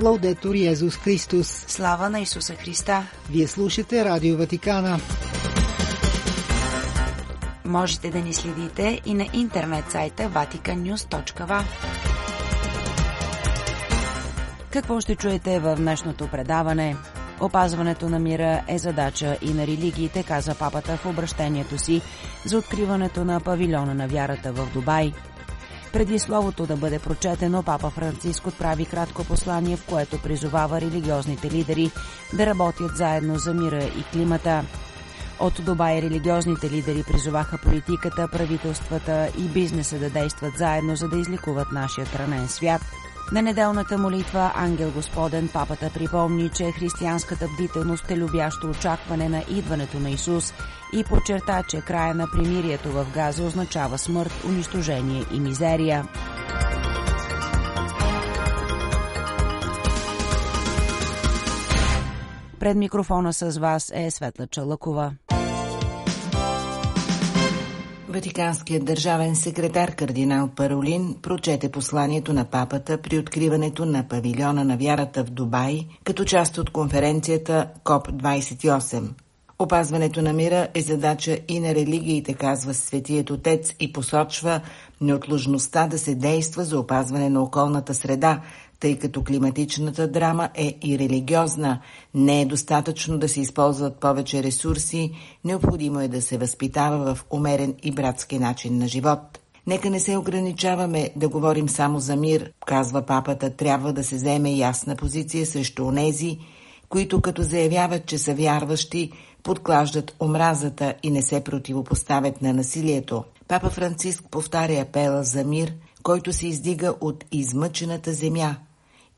Лаудетор Йезус Христос. Слава на Исуса Христа! Вие слушате Радио Ватикана. Можете да ни следите и на интернет сайта vaticannews.va. Какво ще чуете в днешното предаване? Опазването на мира е задача и на религиите, каза папата в обращението си за откриването на павилиона на вярата в Дубай. Преди словото да бъде прочетено, папа Франциск отправи кратко послание, в което призовава религиозните лидери да работят заедно за мира и климата. От Дубай религиозните лидери призоваха политиката, правителствата и бизнеса да действат заедно, за да изликуват нашия ранен свят – на неделната молитва Ангел Господен папата припомни, че християнската бдителност е любящо очакване на идването на Исус и подчерта, че края на примирието в Газа означава смърт, унищожение и мизерия. Пред микрофона с вас е Светла Чалъкова. Ватиканският държавен секретар кардинал Паролин прочете посланието на папата при откриването на павилиона на вярата в Дубай като част от конференцията КОП-28. Опазването на мира е задача и на религиите, казва Светият Отец и посочва неотложността да се действа за опазване на околната среда, тъй като климатичната драма е и религиозна. Не е достатъчно да се използват повече ресурси, необходимо е да се възпитава в умерен и братски начин на живот. Нека не се ограничаваме да говорим само за мир, казва папата, трябва да се вземе ясна позиция срещу онези, които като заявяват, че са вярващи, подклаждат омразата и не се противопоставят на насилието. Папа Франциск повтаря апела за мир, който се издига от измъчената земя –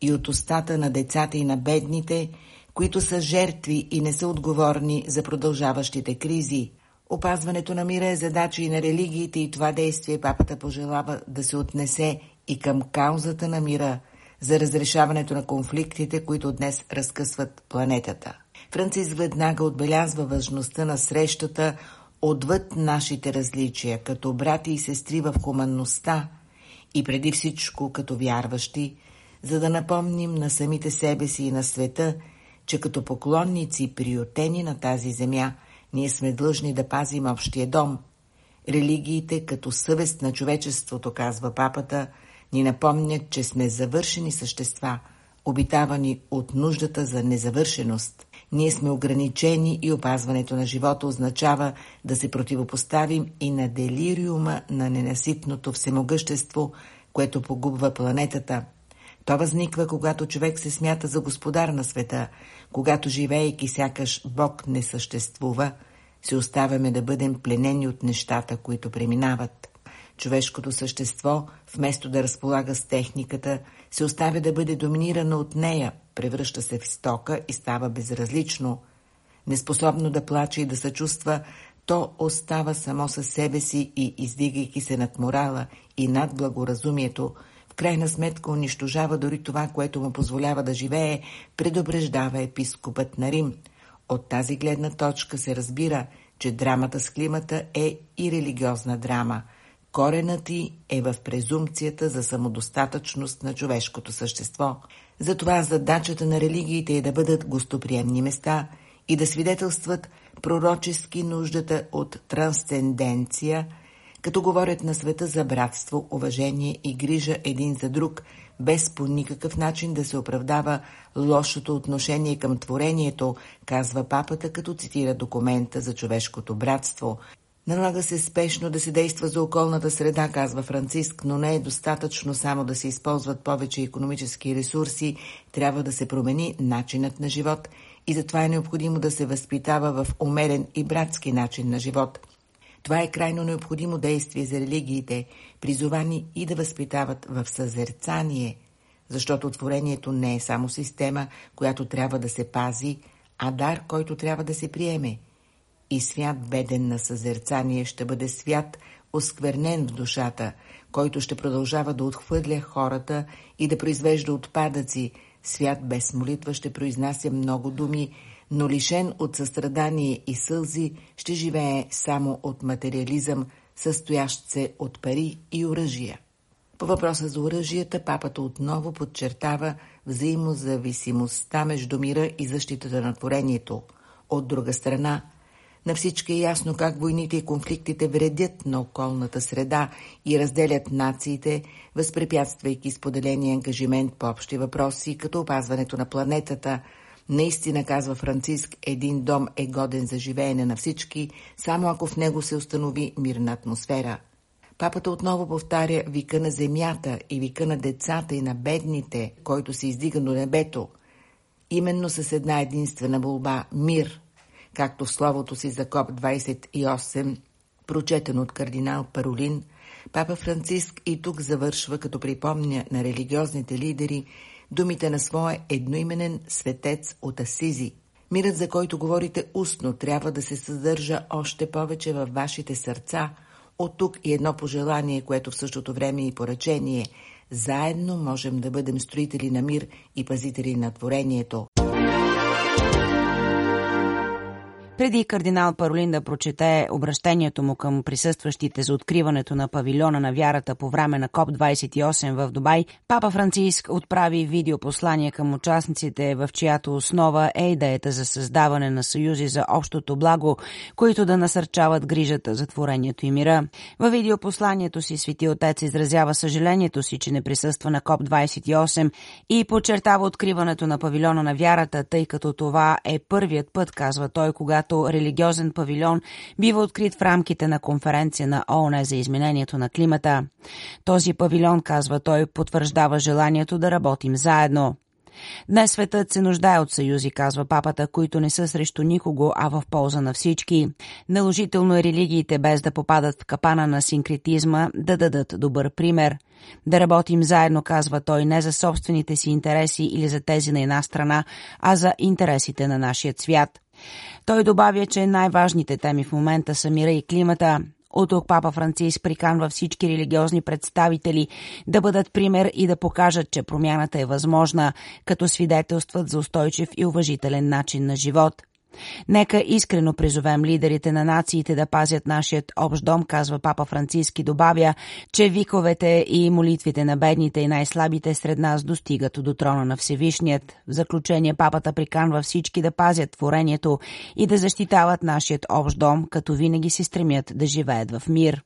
и от устата на децата и на бедните, които са жертви и не са отговорни за продължаващите кризи. Опазването на мира е задача и на религиите и това действие папата пожелава да се отнесе и към каузата на мира за разрешаването на конфликтите, които днес разкъсват планетата. Франциск веднага отбелязва важността на срещата отвъд нашите различия, като брати и сестри в хуманността и преди всичко като вярващи – за да напомним на самите себе си и на света, че като поклонници, приютени на тази земя, ние сме длъжни да пазим общия дом. Религиите, като съвест на човечеството, казва папата, ни напомнят, че сме завършени същества, обитавани от нуждата за незавършеност. Ние сме ограничени и опазването на живота означава да се противопоставим и на делириума на ненаситното всемогъщество, което погубва планетата – то възниква, когато човек се смята за господар на света, когато живеейки сякаш Бог не съществува, се оставяме да бъдем пленени от нещата, които преминават. Човешкото същество, вместо да разполага с техниката, се оставя да бъде доминирано от нея, превръща се в стока и става безразлично. Неспособно да плаче и да съчувства, то остава само със себе си и, издигайки се над морала и над благоразумието, крайна сметка унищожава дори това, което му позволява да живее, предупреждава епископът на Рим. От тази гледна точка се разбира, че драмата с климата е и религиозна драма. Коренът ти е в презумцията за самодостатъчност на човешкото същество. Затова задачата на религиите е да бъдат гостоприемни места и да свидетелстват пророчески нуждата от трансценденция – като говорят на света за братство, уважение и грижа един за друг, без по никакъв начин да се оправдава лошото отношение към творението, казва папата, като цитира документа за човешкото братство. Налага се спешно да се действа за околната среда, казва Франциск, но не е достатъчно само да се използват повече економически ресурси, трябва да се промени начинът на живот и затова е необходимо да се възпитава в умерен и братски начин на живот – това е крайно необходимо действие за религиите, призовани и да възпитават в съзерцание, защото творението не е само система, която трябва да се пази, а дар, който трябва да се приеме. И свят беден на съзерцание ще бъде свят, осквернен в душата, който ще продължава да отхвърля хората и да произвежда отпадъци, свят без молитва ще произнася много думи, но лишен от състрадание и сълзи, ще живее само от материализъм, състоящ се от пари и оръжия. По въпроса за оръжията, папата отново подчертава взаимозависимостта между мира и защитата на творението. От друга страна, на всички е ясно как войните и конфликтите вредят на околната среда и разделят нациите, възпрепятствайки споделения ангажимент по общи въпроси, като опазването на планетата. Наистина, казва Франциск, един дом е годен за живеене на всички, само ако в него се установи мирна атмосфера. Папата отново повтаря вика на земята и вика на децата и на бедните, който се издига до небето. Именно с една единствена молба – мир – както в словото си за КОП 28, прочетен от кардинал Паролин, папа Франциск и тук завършва, като припомня на религиозните лидери думите на своя едноименен светец от Асизи. Мирът, за който говорите устно, трябва да се съдържа още повече във вашите сърца. От тук и едно пожелание, което в същото време и поръчение. Заедно можем да бъдем строители на мир и пазители на творението. Преди кардинал Паролин да прочете обращението му към присъстващите за откриването на павилиона на вярата по време на КОП-28 в Дубай, папа Франциск отправи видеопослание към участниците, в чиято основа е идеята за създаване на съюзи за общото благо, които да насърчават грижата за творението и мира. В видеопосланието си Свети Отец изразява съжалението си, че не присъства на КОП-28 и подчертава откриването на павилиона на вярата, тъй като това е първият път, казва той, когато като религиозен павилион бива открит в рамките на конференция на ООН за изменението на климата. Този павилион, казва той, потвърждава желанието да работим заедно. Днес светът се нуждае от съюзи, казва папата, които не са срещу никого, а в полза на всички. Наложително е религиите, без да попадат в капана на синкретизма, да дадат добър пример. Да работим заедно, казва той, не за собствените си интереси или за тези на една страна, а за интересите на нашия свят. Той добавя, че най-важните теми в момента са мира и климата. От тук папа Франциск приканва всички религиозни представители да бъдат пример и да покажат, че промяната е възможна, като свидетелстват за устойчив и уважителен начин на живот – Нека искрено призовем лидерите на нациите да пазят нашият общ дом, казва папа Франциски, добавя, че виковете и молитвите на бедните и най-слабите сред нас достигат до трона на Всевишният. В заключение папата приканва всички да пазят творението и да защитават нашият общ дом, като винаги се стремят да живеят в мир.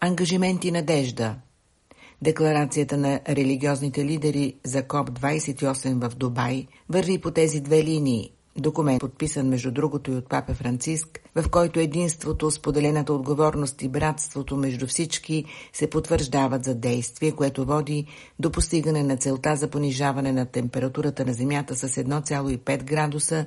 Ангажимент и надежда Декларацията на религиозните лидери за КОП-28 в Дубай върви по тези две линии. Документ, подписан между другото и от папа Франциск, в който единството, споделената отговорност и братството между всички се потвърждават за действие, което води до постигане на целта за понижаване на температурата на Земята с 1,5 градуса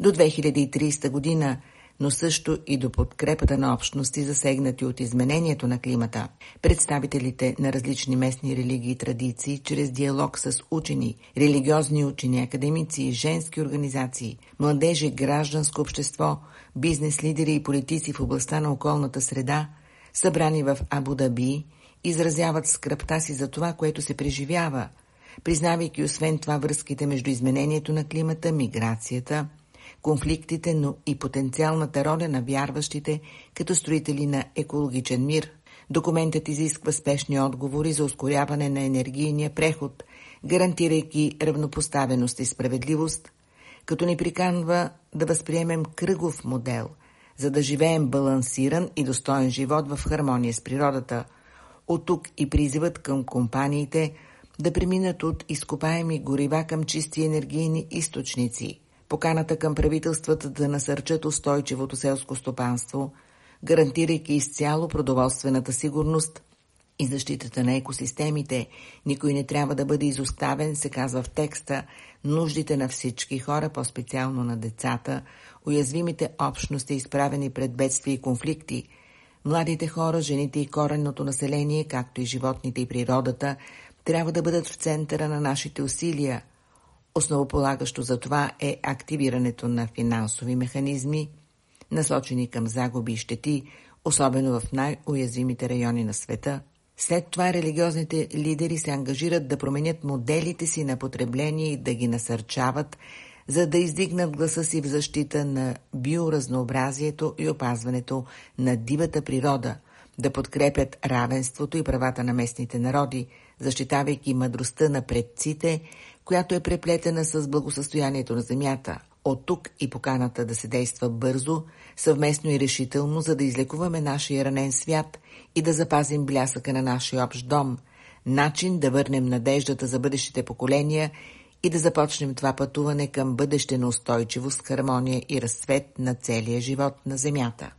до 2030 година – но също и до подкрепата на общности, засегнати от изменението на климата. Представителите на различни местни религии и традиции, чрез диалог с учени, религиозни учени, академици, женски организации, младежи, гражданско общество, бизнес лидери и политици в областта на околната среда, събрани в Абу Даби, изразяват скръпта си за това, което се преживява, признавайки освен това връзките между изменението на климата, миграцията – конфликтите, но и потенциалната роля на вярващите като строители на екологичен мир. Документът изисква спешни отговори за ускоряване на енергийния преход, гарантирайки равнопоставеност и справедливост, като ни приканва да възприемем кръгов модел, за да живеем балансиран и достоен живот в хармония с природата. От тук и призивът към компаниите да преминат от изкопаеми горива към чисти енергийни източници – поканата към правителствата да насърчат устойчивото селско стопанство, гарантирайки изцяло продоволствената сигурност и защитата на екосистемите. Никой не трябва да бъде изоставен, се казва в текста, нуждите на всички хора, по-специално на децата, уязвимите общности, изправени пред бедствия и конфликти, младите хора, жените и коренното население, както и животните и природата, трябва да бъдат в центъра на нашите усилия – Основополагащо за това е активирането на финансови механизми, насочени към загуби и щети, особено в най-уязвимите райони на света. След това религиозните лидери се ангажират да променят моделите си на потребление и да ги насърчават, за да издигнат гласа си в защита на биоразнообразието и опазването на дивата природа, да подкрепят равенството и правата на местните народи, защитавайки мъдростта на предците, която е преплетена с благосъстоянието на земята. От тук и поканата да се действа бързо, съвместно и решително, за да излекуваме нашия ранен свят и да запазим блясъка на нашия общ дом, начин да върнем надеждата за бъдещите поколения и да започнем това пътуване към бъдеще на устойчивост, хармония и разцвет на целия живот на Земята.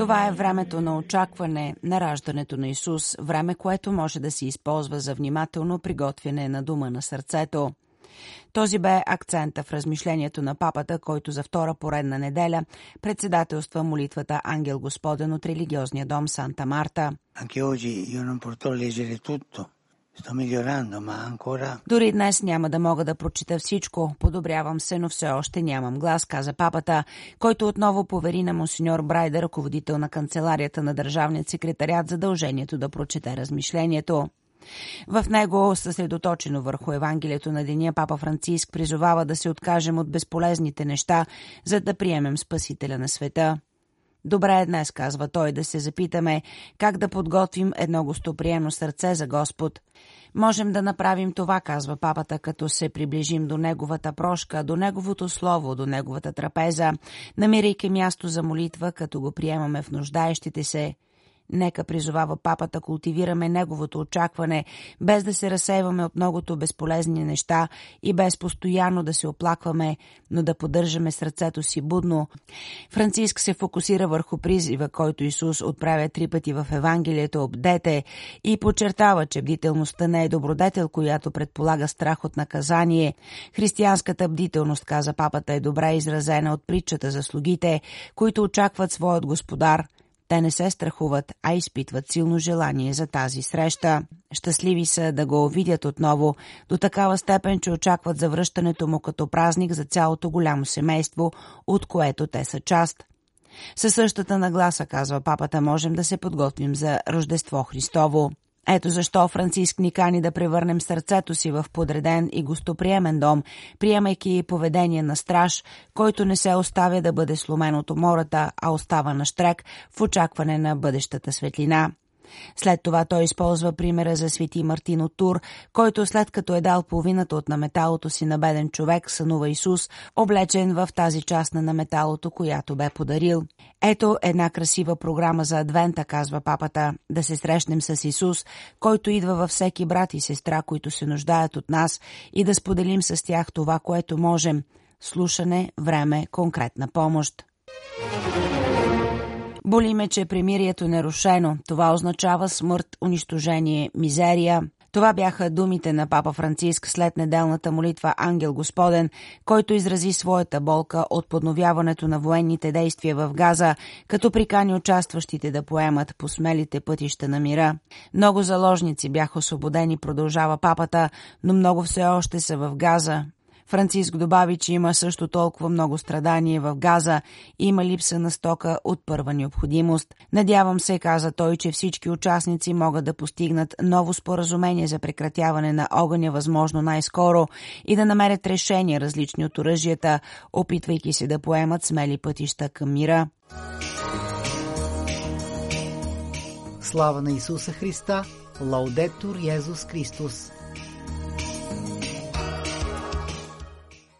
Това е времето на очакване на раждането на Исус, време, което може да се използва за внимателно приготвяне на дума на сърцето. Този бе акцента в размишлението на папата, който за втора поредна неделя председателства молитвата Ангел Господен от религиозния дом Санта Марта. Дори днес няма да мога да прочита всичко. Подобрявам се, но все още нямам глас, каза папата, който отново повери на монсеньор Брайда, ръководител на канцеларията на Държавният секретарят, задължението да прочете размишлението. В него, съсредоточено върху Евангелието на деня, папа Франциск призовава да се откажем от безполезните неща, за да приемем Спасителя на света. Добре е днес, казва той, да се запитаме как да подготвим едно гостоприемно сърце за Господ. Можем да направим това, казва папата, като се приближим до неговата прошка, до неговото слово, до неговата трапеза, намирайки място за молитва, като го приемаме в нуждаещите се – Нека призовава папата култивираме неговото очакване, без да се разсейваме от многото безполезни неща и без постоянно да се оплакваме, но да поддържаме сърцето си будно. Франциск се фокусира върху призива, който Исус отправя три пъти в Евангелието «Обдете» и подчертава, че бдителността не е добродетел, която предполага страх от наказание. Християнската бдителност, каза папата, е добре изразена от притчата за слугите, които очакват своят господар – те не се страхуват, а изпитват силно желание за тази среща. Щастливи са да го видят отново, до такава степен, че очакват завръщането му като празник за цялото голямо семейство, от което те са част. Със същата нагласа, казва папата, можем да се подготвим за Рождество Христово. Ето защо Франциск ни кани да превърнем сърцето си в подреден и гостоприемен дом, приемайки поведение на страж, който не се оставя да бъде сломен от умората, а остава на штрек в очакване на бъдещата светлина. След това той използва примера за свети Мартин от Тур, който след като е дал половината от наметалото си на беден човек, сънува Исус, облечен в тази част на наметалото, която бе подарил. Ето една красива програма за адвента, казва папата, да се срещнем с Исус, който идва във всеки брат и сестра, които се нуждаят от нас и да споделим с тях това, което можем. Слушане, време, конкретна помощ. Боли ме, че премирието е нарушено. Това означава смърт, унищожение, мизерия. Това бяха думите на папа Франциск след неделната молитва Ангел Господен, който изрази своята болка от подновяването на военните действия в Газа, като прикани участващите да поемат по смелите пътища на мира. Много заложници бяха освободени, продължава папата, но много все още са в Газа. Франциск добави, че има също толкова много страдание в Газа и има липса на стока от първа необходимост. Надявам се, каза той, че всички участници могат да постигнат ново споразумение за прекратяване на огъня възможно най-скоро и да намерят решения различни от оръжията, опитвайки се да поемат смели пътища към мира. Слава на Исуса Христа! Лаудетур Йезус Христос!